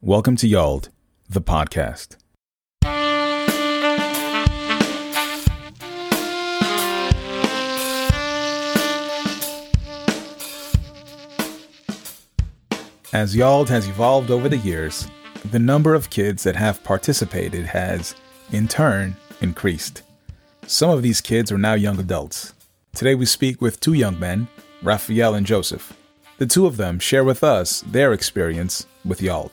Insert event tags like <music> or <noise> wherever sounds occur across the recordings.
Welcome to Yald, the podcast. As Yald has evolved over the years, the number of kids that have participated has, in turn, increased. Some of these kids are now young adults. Today we speak with two young men, Rafael and Joseph. The two of them share with us their experience with Yald.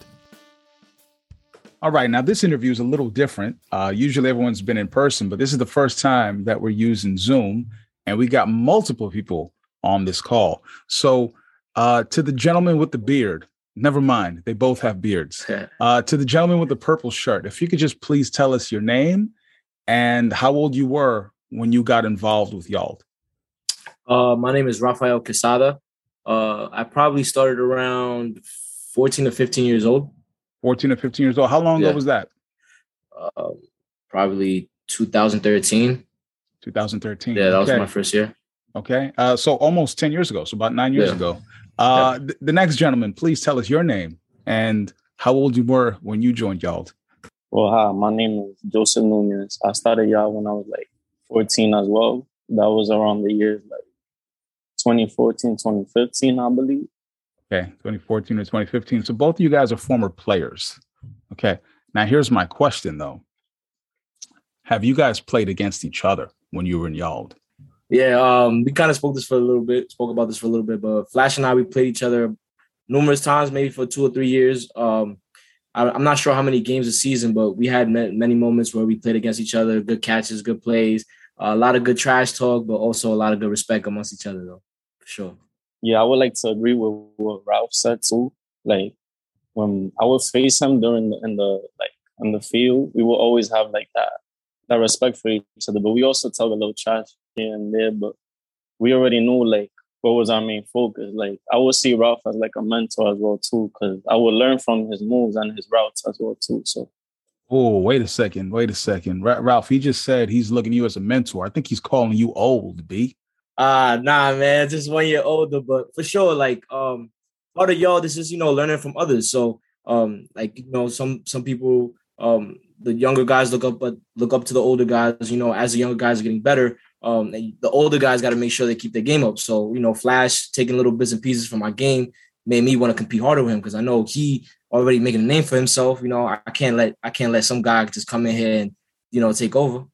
All right, now this interview is a little different. Uh, usually everyone's been in person, but this is the first time that we're using Zoom, and we got multiple people on this call. So, uh, to the gentleman with the beard, never mind, they both have beards. <laughs> Uh, to the gentleman with the purple shirt, if you could just please tell us your name and how old you were when you got involved with Yald. Uh, my name is Rafael Quesada. Uh, I probably started around 14 to 15 years old. 14 or 15 years old. How long Yeah. ago was that? Uh, probably 2013. 2013. Yeah, that was my first year. Okay. Uh, so almost 10 years ago. So about nine years Yeah. ago. Uh, th- the next gentleman, please tell us your name and how old you were when you joined Yald. Well, hi, my name is Joseph Nunez. I started Yald when I was like 14 as well. That was around the years like 2014, 2015, I believe. Okay. 2014 or 2015. So both of you guys are former players. Okay. Now here's my question though. Have you guys played against each other when you were in Yald? Yeah, um, we kind of spoke this for a little bit, spoke about this for a little bit, but Flash and I, we played each other numerous times, maybe for two or three years. Um, I, I'm not sure how many games a season, but we had ma- many moments where we played against each other, good catches, good plays, a lot of good trash talk, but also a lot of good respect amongst each other, though, for sure. Yeah, I would like to agree with what Ralph said too. Like when I would face him during the in the like in the field, we will always have like that that respect for each other. But we also talk a little trash here and there. But we already knew like what was our main focus. Like I would see Ralph as like a mentor as well too, because I would learn from his moves and his routes as well too. So Oh, wait a second. Wait a second. Ra- Ralph, he just said he's looking you as a mentor. I think he's calling you old, B. Uh nah, man, just one year older, but for sure, like um part of Yald, this is you know learning from others. So um like you know some some people um the younger guys look up but look up to the older guys. You know, as the younger guys are getting better, um the older guys got to make sure they keep their game up. So you know, Flash taking little bits and pieces from my game made me want to compete harder with him because I know he already making a name for himself. You know, I, I can't let I can't let some guy just come in here and you know take over.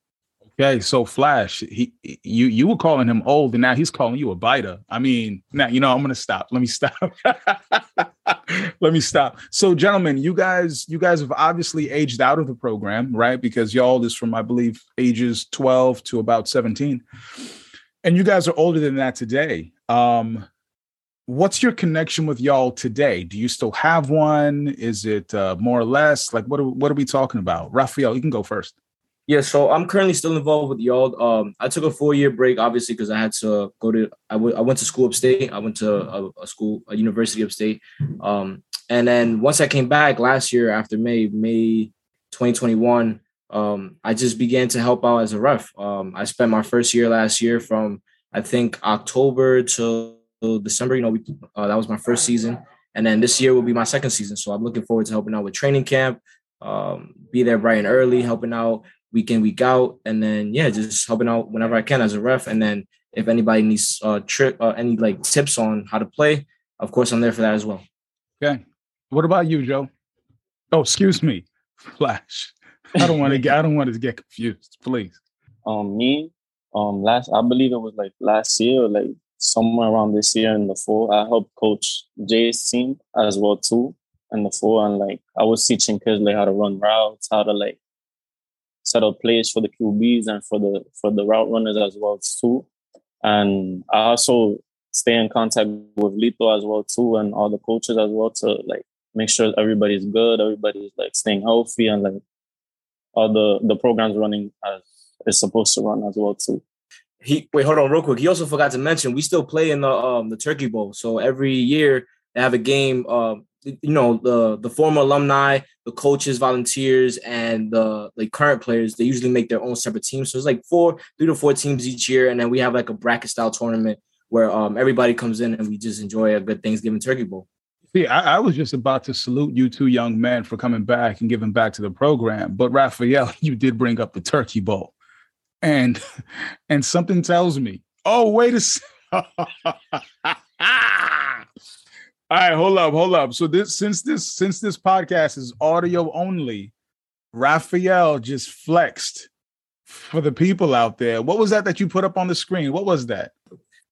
Okay, so Flash, he you you were calling him old, and now he's calling you a biter. I mean, now you know I'm gonna stop. Let me stop. <laughs> Let me stop. So, gentlemen, you guys, you guys have obviously aged out of the program, right? Because Yald is from, I believe, ages 12 to about 17, and you guys are older than that today. Um, what's your connection with Yald today? Do you still have one? Is it uh, more or less like what? Are, what are we talking about? Rafael, you can go first. Yeah, so I'm currently still involved with Yald. Um, I took a four year break, obviously, because I had to go to. I, w- I went to school upstate. I went to a, a school, a university upstate. Um, and then once I came back last year after May, May 2021, um, I just began to help out as a ref. Um, I spent my first year last year from I think October to December. You know, we, uh, that was my first season, and then this year will be my second season. So I'm looking forward to helping out with training camp. Um, be there bright and early, helping out week in week out and then yeah just helping out whenever i can as a ref and then if anybody needs uh trick uh, any like tips on how to play of course i'm there for that as well Okay. What about you, Joe? Oh, excuse me, Flash. I don't want to get. I don't want to get confused. Please. um me, um last I believe it was like last year or like somewhere around this year in the fall, I helped coach Jay's team as well too in the fall and like I was teaching kids like how to run routes, how to like set up plays for the QBs and for the for the route runners as well too. And I also stay in contact with Lito as well too and all the coaches as well to like make sure everybody's good, everybody's like staying healthy and like all the the programs running as it's supposed to run as well too. he wait hold on real quick he also forgot to mention we still play in the um the turkey bowl so every year they have a game um you know the the former alumni the coaches volunteers and the like current players they usually make their own separate teams so it's like four three to four teams each year and then we have like a bracket style tournament where um everybody comes in and we just enjoy a good thanksgiving turkey bowl See, I, I, was just about to salute you two young men for coming back and giving back to the program. But Rafael, <laughs> you did bring up the Turkey Bowl, and <laughs> and something tells me, oh wait a. <laughs> All right, hold up, hold up. So this since this since this podcast is audio only, Rafael just flexed for the people out there. What was that that you put up on the screen? What was that?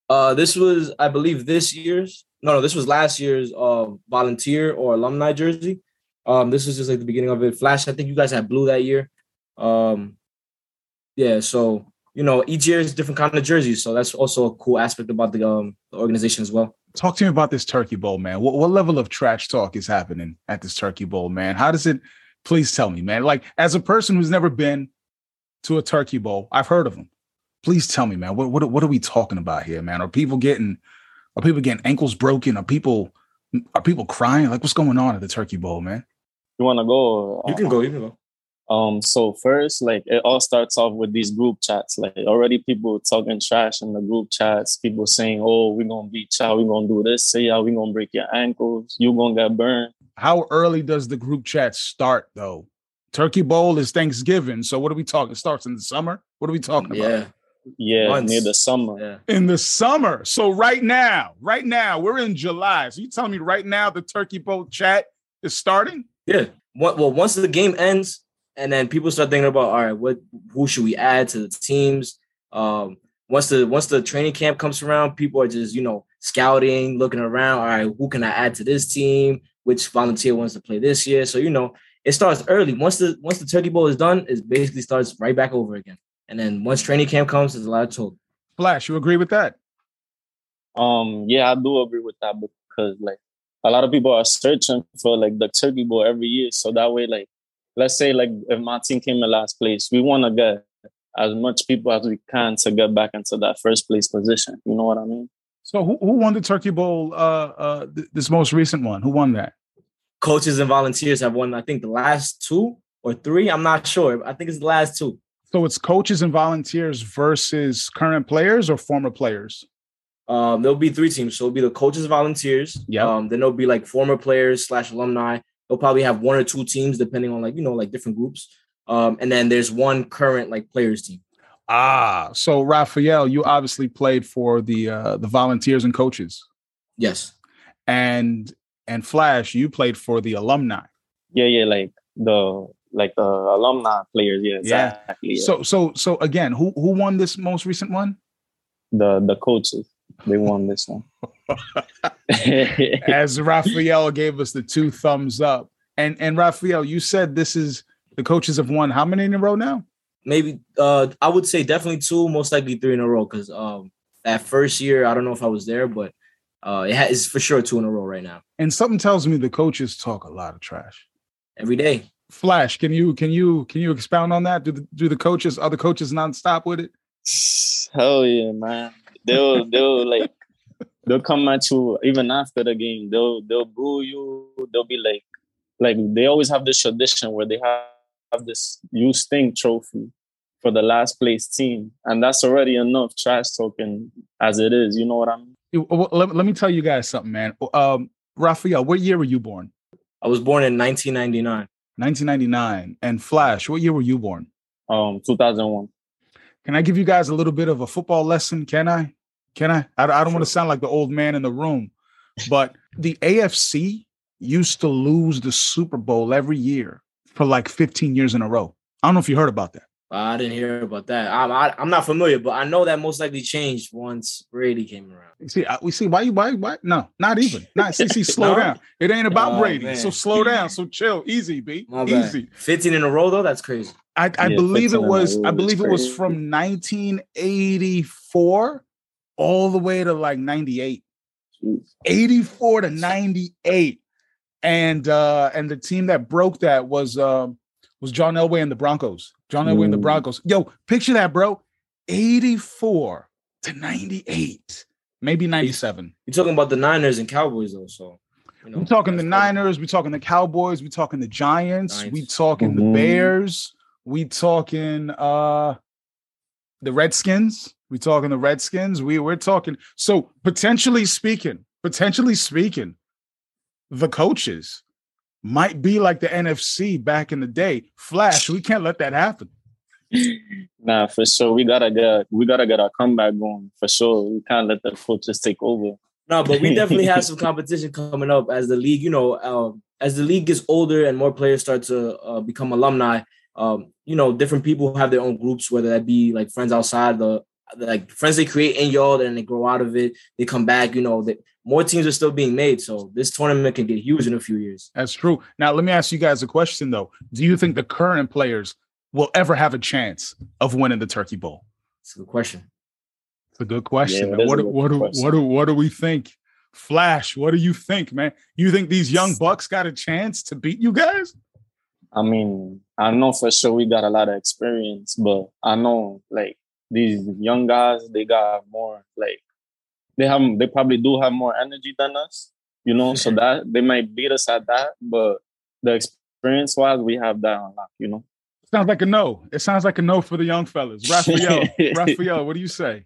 Uh, this was, I believe, this year's. No, no, this was last year's uh, volunteer or alumni jersey. Um, this was just like the beginning of it. Flash, I think you guys had blue that year. Um, yeah, so you know, each year is different kind of jerseys, so that's also a cool aspect about the um the organization as well. Talk to me about this Turkey Bowl, man. What what level of trash talk is happening at this Turkey Bowl, man? How does it? Please tell me, man. Like as a person who's never been to a Turkey Bowl, I've heard of them. Please tell me, man. What what what are we talking about here, man? Are people getting are people getting ankles broken? Are people are people crying? Like what's going on at the Turkey Bowl, man? You want to go? You can go. You can go. Um, so first, like it all starts off with these group chats. Like already people talking trash in the group chats, people saying, Oh, we're gonna beat y'all, we're gonna do this, say y'all, we're gonna break your ankles, you gonna get burned. How early does the group chat start though? Turkey Bowl is Thanksgiving. So what are we talking? It starts in the summer? What are we talking about? Yeah. Yeah, Months. near the summer. Yeah. In the summer. So right now, right now, we're in July. So you telling me right now the Turkey Bowl chat is starting? Yeah. Well, once the game ends, and then people start thinking about all right, what who should we add to the teams? Um, once the once the training camp comes around, people are just you know scouting, looking around. All right, who can I add to this team? Which volunteer wants to play this year? So you know it starts early. Once the once the Turkey Bowl is done, it basically starts right back over again. And then once training camp comes, there's a lot of talk. Flash, you agree with that? Um, yeah, I do agree with that because like a lot of people are searching for like the Turkey Bowl every year. So that way, like let's say like if my team came in last place, we want to get as much people as we can to get back into that first place position. You know what I mean? So who, who won the Turkey Bowl? Uh, uh, th- this most recent one. Who won that? Coaches and volunteers have won. I think the last two or three. I'm not sure. I think it's the last two. So it's coaches and volunteers versus current players or former players. Um, there'll be three teams. So it'll be the coaches volunteers. Yeah. Um, then there'll be like former players slash alumni, they'll probably have one or two teams depending on like you know like different groups. Um, and then there's one current like players team. Ah, so Rafael, you obviously played for the uh, the volunteers and coaches. Yes. And and Flash, you played for the alumni. Yeah, yeah, like the like the alumni players. Yeah, exactly. Yeah. So so so again, who who won this most recent one? The the coaches. They won this one. <laughs> <laughs> As Rafael gave us the two thumbs up. And and Rafael, you said this is the coaches have won how many in a row now? Maybe uh I would say definitely two, most likely three in a row. Cause um that first year, I don't know if I was there, but uh it has for sure two in a row right now. And something tells me the coaches talk a lot of trash. Every day. Flash, can you can you can you expound on that? Do the do the coaches, other coaches nonstop with it? Hell yeah, man they'll they'll like they'll come at you even after the game. They'll they'll boo you. They'll be like like they always have this tradition where they have, have this you Sting trophy for the last place team, and that's already enough trash talking as it is. You know what I mean? Let, let me tell you guys something, man. Um, Rafael, what year were you born? I was born in 1999. 1999. And Flash, what year were you born? Um, 2001. Can I give you guys a little bit of a football lesson? Can I? Can I? I, I don't sure. want to sound like the old man in the room, but the AFC used to lose the Super Bowl every year for like 15 years in a row. I don't know if you heard about that. I didn't hear about that. I'm I, am i am not familiar, but I know that most likely changed once Brady came around. See, we see why you why why no, not even not see, see <laughs> Slow no? down. It ain't about oh, Brady, man. so slow down. <laughs> So chill, easy, B, easy. Fifteen in a row though, that's crazy. I, I yeah, believe it was I believe it was from 1984 all the way to like 98. 84 to 98. And uh and the team that broke that was um was John Elway and the Broncos. John Elway and the Broncos. Yo, picture that, bro. 84 to 98. Maybe 97. You're talking about the Niners and Cowboys though, so you know, we're talking the Niners, we're talking the Cowboys, we're talking the Giants, Giants. we talking mm-hmm. the Bears, we talking uh the Redskins. We talking the Redskins. We we're talking. So potentially speaking, potentially speaking, the coaches might be like the NFC back in the day. Flash, we can't let that happen. <laughs> Nah, for sure. We gotta get we gotta get our comeback going for sure. We can't let the coaches take over. No, but we definitely have some <laughs> competition coming up as the league. You know, um, as the league gets older and more players start to uh, become alumni. Um, you know, different people have their own groups, whether that be like friends outside the like friends they create in Yald and they grow out of it. They come back. You know, that more teams are still being made, so this tournament can get huge in a few years. That's true. Now, let me ask you guys a question though. Do you think the current players will ever have a chance of winning the Turkey Bowl? It's a good question. It's a good question. Yeah, what, do, what, do, what, do, what do we think? Flash, what do you think, man? You think these young bucks got a chance to beat you guys? I mean, I know for sure we got a lot of experience, but I know like these young guys, they got more like they have they probably do have more energy than us, you know. so <laughs> that they might beat us at that, but the experience wise, we have that on lock, you know. Sounds like a no. It sounds like a no for the young fellas. Rafael, <laughs> Rafael, what do you say?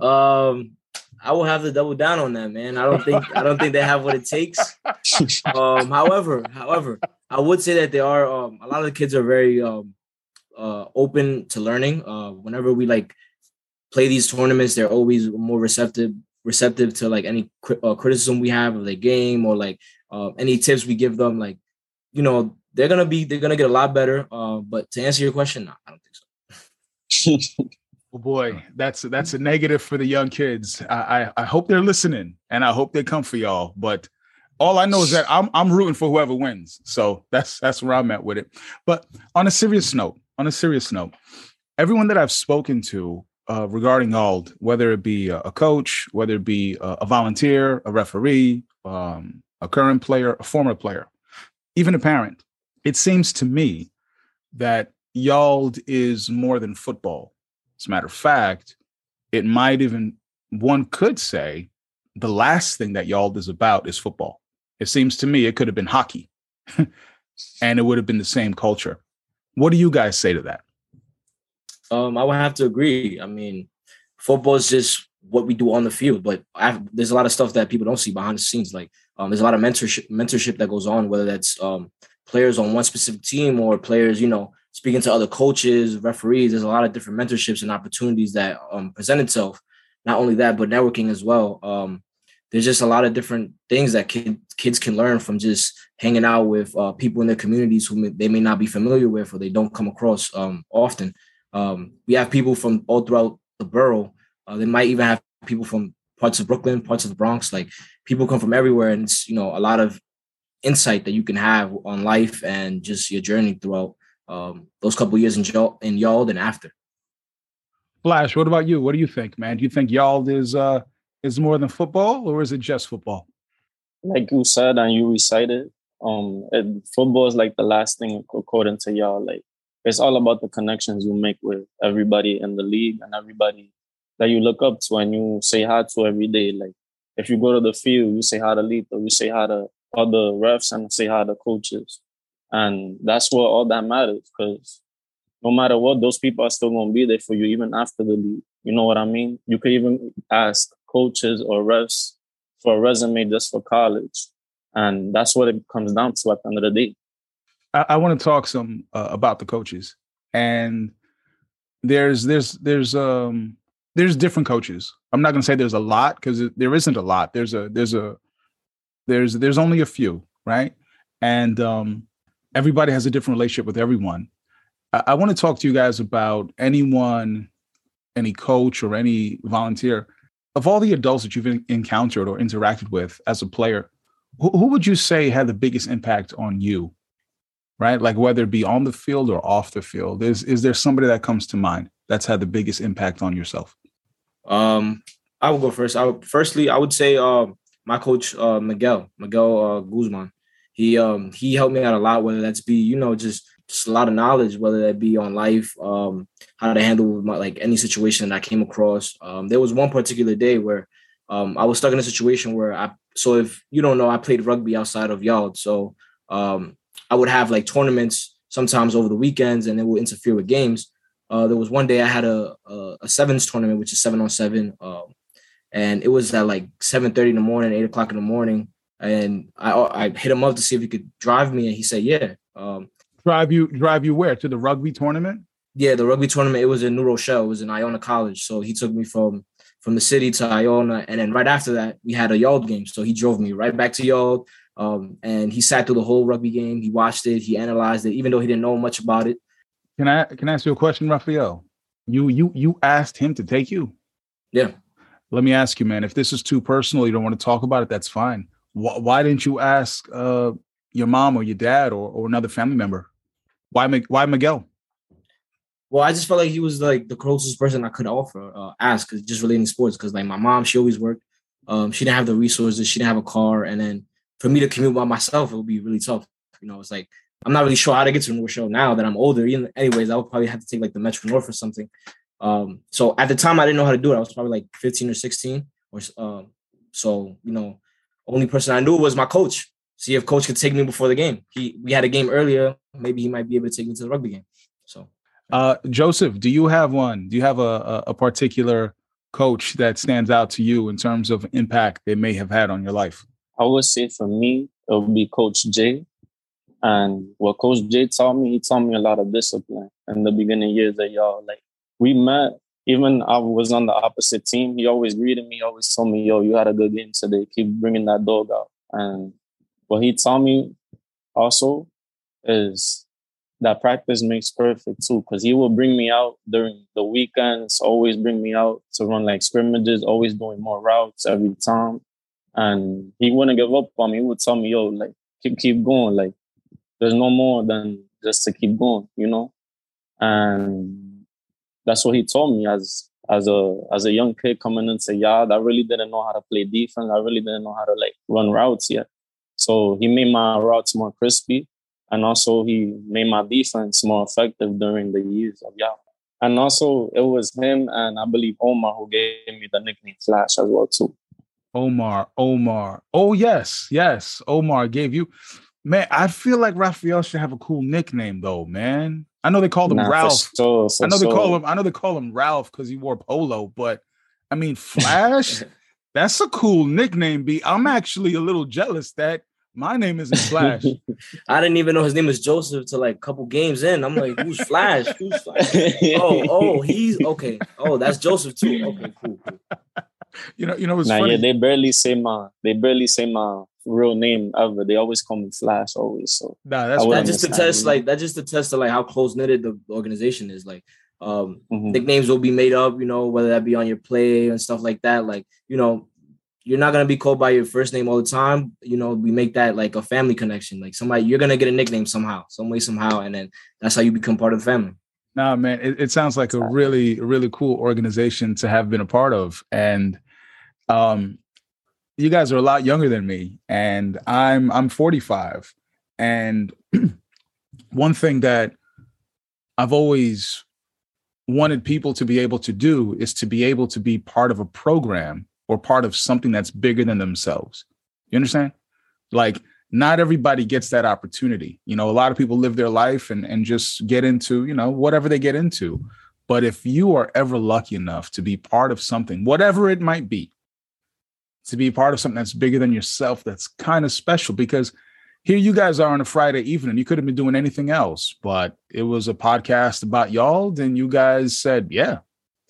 Um, I will have to double down on that, man. I don't think I don't think they have what it takes. <laughs> Um, however, however, I would say that they are um, a lot of the kids are very um, uh, open to learning. Uh, whenever we like play these tournaments, they're always more receptive receptive to like any uh, criticism we have of the game or like uh, any tips we give them. Like, you know, they're gonna be they're gonna get a lot better. Uh, but to answer your question, no, I don't think so. <laughs> Oh boy, that's that's a negative for the young kids. I, I, I hope they're listening, and I hope they come for y'all. But all I know is that I'm I'm rooting for whoever wins. So that's that's where I'm at with it. But on a serious note, on a serious note, everyone that I've spoken to uh, regarding YALD, whether it be a, coach, whether it be a, a volunteer, a referee, um, a current player, a former player, even a parent, it seems to me that YALD is more than football. As a matter of fact, it might even, one could say, the last thing that YALD is about is football. It seems to me it could have been hockey <laughs> and it would have been the same culture. What do you guys say to that? Um, I would have to agree. I mean, football is just what we do on the field, but have, there's a lot of stuff that people don't see behind the scenes. Like um, there's a lot of mentorship mentorship that goes on, whether that's um, players on one specific team or players, you know, speaking to other coaches, referees. There's a lot of different mentorships and opportunities that um, present itself. Not only that, but networking as well. There's just a lot of different things that kid, kids can learn from just hanging out with uh, people in their communities who may, they may not be familiar with or they don't come across um, often. Um, we have people from all throughout the borough. Uh, they might even have people from parts of Brooklyn, parts of the Bronx. Like people come from everywhere, and it's you know a lot of insight that you can have on life and just your journey throughout um, those couple years in in Yald and after. Flash, what about you? What do you think, man? Do you think Yald is uh, is more than football, or is it just football? Like you said, and you recited, um, it, football is like the last thing according to Yald. Like it's all about the connections you make with everybody in the league and everybody that you look up to and you say hi to every day. Like if you go to the field, you say hi to Lito, you say hi to other refs and say hi to coaches. And that's what all that matters because no matter what, those people are still to be there for you even after the league. You know what I mean? You could even ask coaches or refs for a resume just for college. And that's what it comes down to at the end of the day. I, I want to talk some uh, about the coaches. And there's there's there's um there's different coaches. I'm not going to say there's a lot because there isn't a lot. There's a there's a there's there's only a few, right? And um, everybody has a different relationship with everyone. I, I want to talk to you guys about anyone, any coach or any volunteer of all the adults that you've encountered or interacted with as a player. Who, who would you say had the biggest impact on you? Right, like whether it be on the field or off the field. Is is there somebody that comes to mind that's had the biggest impact on yourself? Um, I will go first. I would, firstly, I would say um, my coach uh, Miguel Miguel uh, Guzman. He um he helped me out a lot. Whether that's be you know just just a lot of knowledge, whether that be on life, um, how to handle my, like any situation that I came across. Um, there was one particular day where um, I was stuck in a situation where I so if you don't know, I played rugby outside of Yald, so um, I would have like tournaments sometimes over the weekends, and it would interfere with games. Uh, there was one day I had a, a, a sevens tournament, which is seven on seven, um, and it was at like seven thirty in the morning, eight o'clock in the morning and I I hit him up to see if he could drive me, and he said yeah. Um, drive you drive you where to the rugby tournament? Yeah, the rugby tournament. It was in New Rochelle. It was in Iona College. So he took me from from the city to Iona, and then right after that, we had a Yald game. So he drove me right back to Yald, um, and he sat through the whole rugby game. He watched it. He analyzed it, even though he didn't know much about it. Can I can I ask you a question, Rafael? You you you asked him to take you. Yeah. Let me ask you, man. If this is too personal, you don't want to talk about it. That's fine. Why, why didn't you ask uh, your mom or your dad or, or another family member? Why why Miguel? Well, I just felt like he was like the closest person I could offer uh, ask, just relating to sports. Because like my mom, she always worked. Um, she didn't have the resources. She didn't have a car, and then for me to commute by myself, it would be really tough. You know, it's like I'm not really sure how to get to North Shore now that I'm older. Even anyways, I would probably have to take like the Metro North or something. Um, so at the time, I didn't know how to do it. I was probably like 15 or 16, or um, so you know, only person I knew was my coach. See if coach could take me before the game. He we had a game earlier. Maybe he might be able to take me to the rugby game. So, uh, Joseph, do you have one? Do you have a, a particular coach that stands out to you in terms of impact they may have had on your life? I would say for me, it would be Coach Jay. And what Coach Jay taught me, he taught me a lot of discipline in the beginning years that Yald like we met. Even I was on the opposite team. He always greeted me, always told me, "Yo, you had a good game today. Keep bringing that dog out." And what he taught me also is that practice makes perfect too, because he will bring me out during the weekends. Always bring me out to run like scrimmages. Always doing more routes every time, and he wouldn't give up on me. He would tell me, "Yo, like keep keep going. Like there's no more than just to keep going, you know." And that's what he told me as as a as a young kid coming into Yald. I really didn't know how to play defense. I really didn't know how to like run routes yet. So he made my routes more crispy, and also he made my defense more effective during the years of Yald. And also it was him and I believe Omar who gave me the nickname Flash as well too. Omar, Omar. Oh yes, yes. Omar gave you Man, I feel like Rafael should have a cool nickname though, man. I know they call him nah, Ralph. Sure, I know sure. they call him. I know they call him Ralph because he wore polo. But I mean, Flash. <laughs> that's a cool nickname. B. I'm actually a little jealous that my name isn't Flash. <laughs> I didn't even know his name was Joseph till like a couple games in. I'm like, who's Flash? Who's Flash? <laughs> oh, oh, he's okay. Oh, that's Joseph too. Okay, cool, cool. You know, you know, it's nah, funny. Yeah, they barely say my. They barely say my real name ever. They always call me Flash always. So nah, that's that just to test like that just to test to like how close knitted the organization is. Like um mm-hmm. nicknames will be made up, you know, whether that be on your play and stuff like that. Like, you know, you're not gonna be called by your first name all the time. You know, we make that like a family connection. Like somebody, you're gonna get a nickname somehow, some way, somehow, and then that's how you become part of the family. Nah, man, it, it sounds like a really, really cool organization to have been a part of. And um, you guys are a lot younger than me and i'm i'm 45 and <clears throat> one thing that i've always wanted people to be able to do is to be able to be part of a program or part of something that's bigger than themselves. You understand? Like not everybody gets that opportunity. You know a lot of people live their life and and just get into you know whatever they get into. But if you are ever lucky enough to be part of something whatever it might be to be part of something that's bigger than yourself that's kind of special because here you guys are on a Friday evening. You could have been doing anything else, but it was a podcast about Yald. And you guys said, Yeah,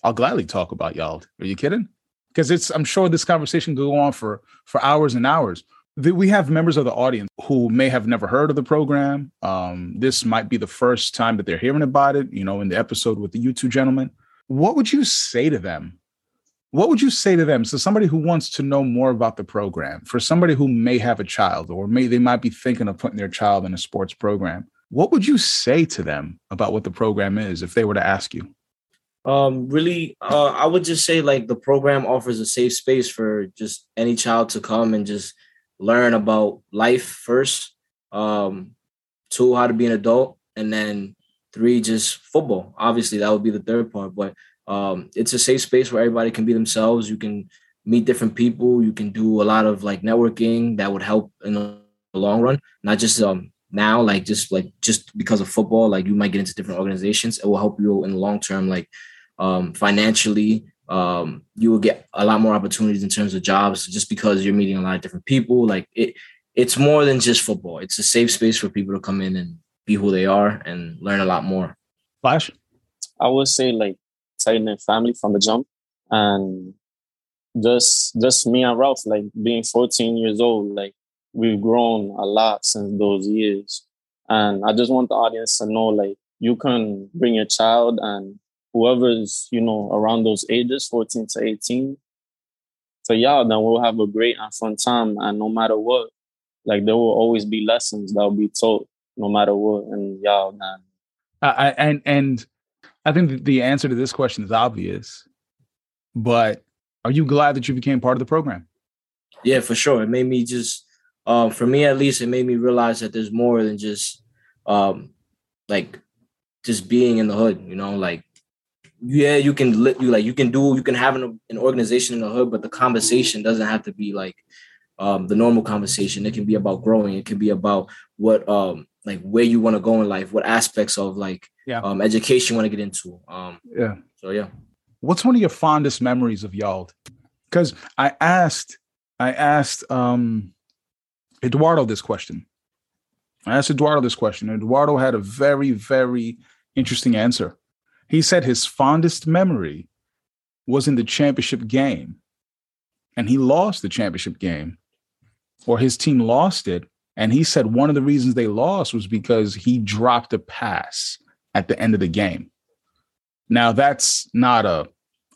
I'll gladly talk about Yald. Are you kidding? Because it's I'm sure this conversation could go on for for hours and hours. We have members of the audience who may have never heard of the program. Um, this might be the first time that they're hearing about it, you know, in the episode with the you two gentlemen. What would you say to them what would you say to them? So somebody who wants to know more about the program, for somebody who may have a child or may they might be thinking of putting their child in a sports program, what would you say to them about what the program is if they were to ask you? Um, really, uh, I would just say like the program offers a safe space for just any child to come and just learn about life first. Um, two, how to be an adult, and then three, just football. Obviously, that would be the third part, but um, it's a safe space where everybody can be themselves. You can meet different people. You can do a lot of like networking that would help in the long run, not just um now, like just like just because of football. Like you might get into different organizations. It will help you in the long term, like um, financially um, you will get a lot more opportunities in terms of jobs just because you're meeting a lot of different people. Like it, it's more than just football. It's a safe space for people to come in and be who they are and learn a lot more. Flash, I would say like tight knit family from the jump, and just just me and Ralph, like being 14 years old, like we've grown a lot since those years. And I just want the audience to know like you can bring your child and whoever's, you know, around those ages, 14 to 18, to Yald, then we'll have a great and fun time. And no matter what, like there will always be lessons that will be taught no matter what. And y'all, man. Uh, and and I think the answer to this question is obvious, but are you glad that you became part of the program? Yeah, for sure. It made me just, um, for me at least, it made me realize that there's more than just, um, like, just being in the hood. You know, like, yeah, you can you like you can do you can have an, an organization in the hood, but the conversation doesn't have to be like um, the normal conversation. It can be about growing. It can be about what um, like where you want to go in life, what aspects of like yeah. um, education you want to get into. Um, yeah. So yeah. What's one of your fondest memories of Yald? Because I asked, I asked um, Eduardo this question. I asked Eduardo this question. Eduardo had a very, very interesting answer. He said his fondest memory was in the championship game, and he lost the championship game, or his team lost it. And he said one of the reasons they lost was because he dropped a pass at the end of the game. Now, that's not a,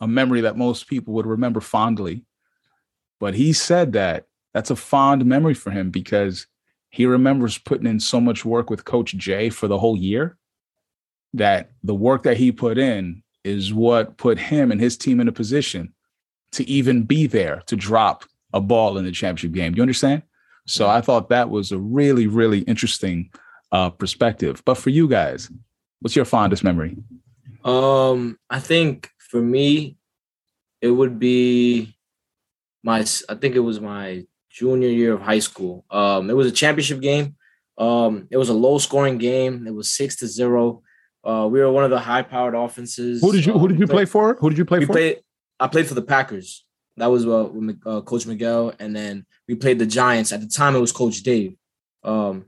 a memory that most people would remember fondly, but he said that that's a fond memory for him because he remembers putting in so much work with Coach Jay for the whole year that the work that he put in is what put him and his team in a position to even be there to drop a ball in the championship game. Do you understand? So I thought that was a really, really interesting uh, perspective. But for you guys, what's your fondest memory? Um, I think for me, it would be my. I think it was my junior year of high school. Um, it was a championship game. Um, it was a low scoring game. It was six to zero. Uh, we were one of the high powered offenses. Who did you Who did you um, play for? Who did you play we for? Played, I played for the Packers. That was uh, with uh, Coach Miguel, and then we played the Giants. At the time, it was Coach Dave. Um,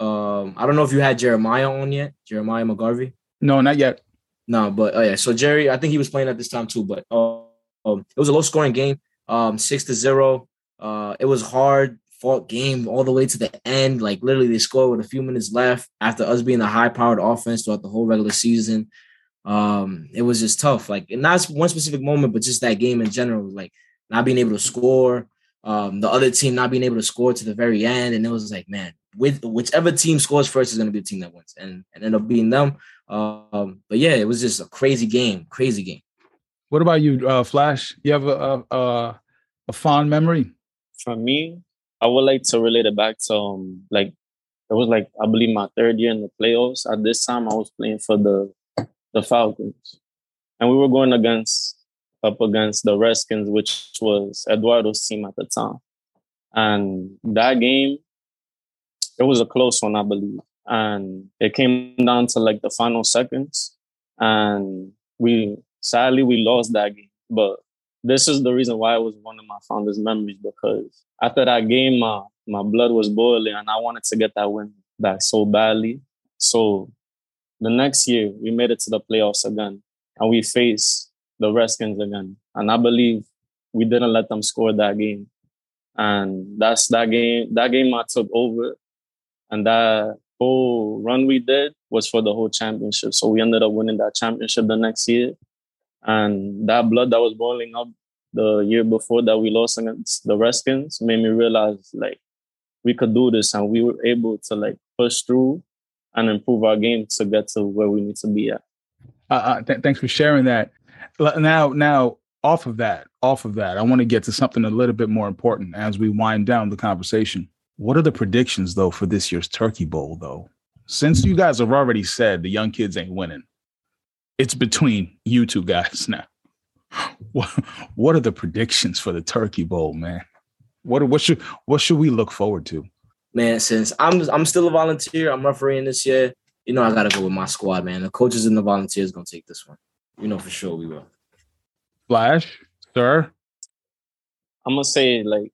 um, I don't know if you had Jeremiah on yet, Jeremiah McGarvey. No, not yet. No, but oh yeah. So Jerry, I think he was playing at this time too. But uh, um, it was a low scoring game, um, six to zero. Uh, it was hard fought game all the way to the end. Like literally, they scored with a few minutes left after us being the high powered offense throughout the whole regular season. Um, it was just tough. Like not one specific moment, but just that game in general. Like not being able to score. Um, the other team not being able to score to the very end, and it was like, man, with whichever team scores first is going to be the team that wins, and and end up being them. Um, but yeah, it was just a crazy game, crazy game. What about you, uh, Flash? You have a, a a fond memory? For me, I would like to relate it back to um, like it was like I believe my third year in the playoffs. At this time, I was playing for the the Falcons, and we were going against up against the Redskins, which was Eduardo's team at the time. And that game, it was a close one, I believe. And it came down to like the final seconds. And we sadly we lost that game. But this is the reason why it was one of my fondest memories because after that game, my my blood was boiling and I wanted to get that win back so badly. So the next year we made it to the playoffs again and we faced the Redskins again. And I believe we didn't let them score that game. And that's that game. That game I took over. And that whole run we did was for the whole championship. So we ended up winning that championship the next year. And that blood that was boiling up the year before that we lost against the Redskins made me realize like we could do this and we were able to like push through and improve our game to get to where we need to be at. Uh, uh, th- thanks for sharing that. Now, now off of that, off of that, I want to get to something a little bit more important as we wind down the conversation. What are the predictions though for this year's Turkey Bowl though? Since you guys have already said the young kids ain't winning, it's between you two guys <laughs> now. What, what are the predictions for the Turkey Bowl, man? What what should what should we look forward to? Man, since I'm I'm still a volunteer, I'm refereeing this year. You know, I gotta go with my squad, man. The coaches and the volunteers gonna take this one. You know for sure we will. Flash, sir. I'm gonna say like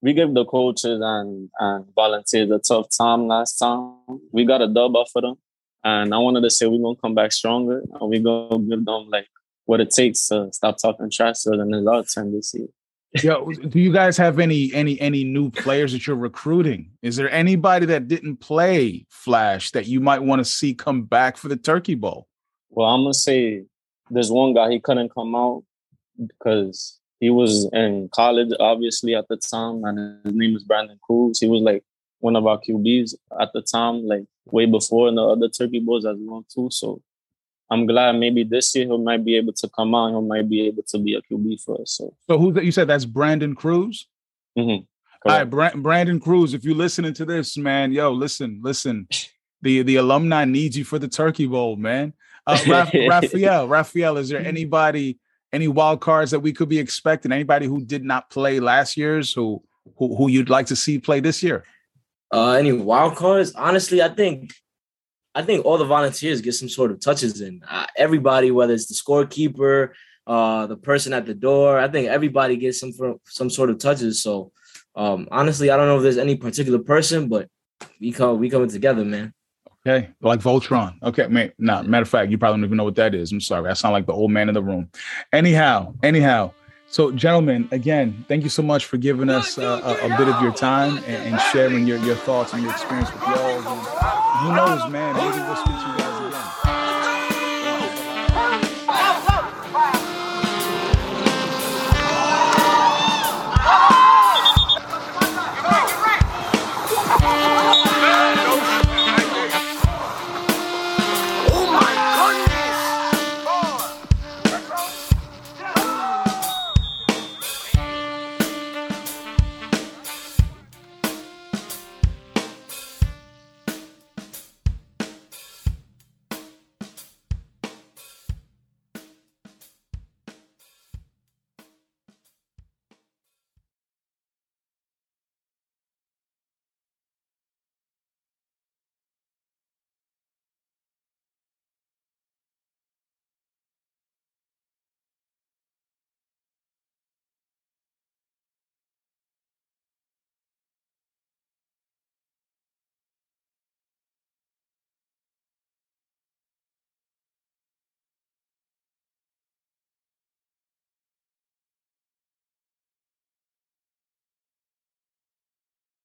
we gave the coaches and and volunteers a tough time last time. We got a dub off of them, and I wanted to say we're gonna come back stronger and we're gonna give them like what it takes to stop talking trash to them in our turn this year. Yo, do you guys have any any any new players that you're recruiting? Is there anybody that didn't play Flash that you might want to see come back for the Turkey Bowl? Well, I'm gonna say there's one guy he couldn't come out because he was in college, obviously at the time, and his name is Brandon Cruz. He was like one of our QBs at the time, like way before in the other Turkey Bowls as well too. So I'm glad maybe this year he might be able to come out. He might be able to be a QB for us. So, so who that you said that's Brandon Cruz? Mm-hmm. All right, Bra- Brandon Cruz. If you're listening to this, man, yo, listen, listen. <laughs> The the alumni needs you for the Turkey Bowl, man. Uh, Rafael, <laughs> Rafael, is there anybody, any wild cards that we could be expecting? Anybody who did not play last year's who who, who you'd like to see play this year? Uh, any wild cards? Honestly, I think I think all the volunteers get some sort of touches in. Uh, everybody, whether it's the scorekeeper, uh, the person at the door, I think everybody gets some some sort of touches. So um, honestly, I don't know if there's any particular person, but we come we coming together, man. Okay, like Voltron. Okay, man. Nah, matter of fact, you probably don't even know what that is. I'm sorry, I sound like the old man in the room. Anyhow, anyhow. So, gentlemen, again, thank you so much for giving us uh, a, a, bit of your time and, and, sharing your, your thoughts and your experience with Yald. Who knows, man? Maybe we'll speak to you.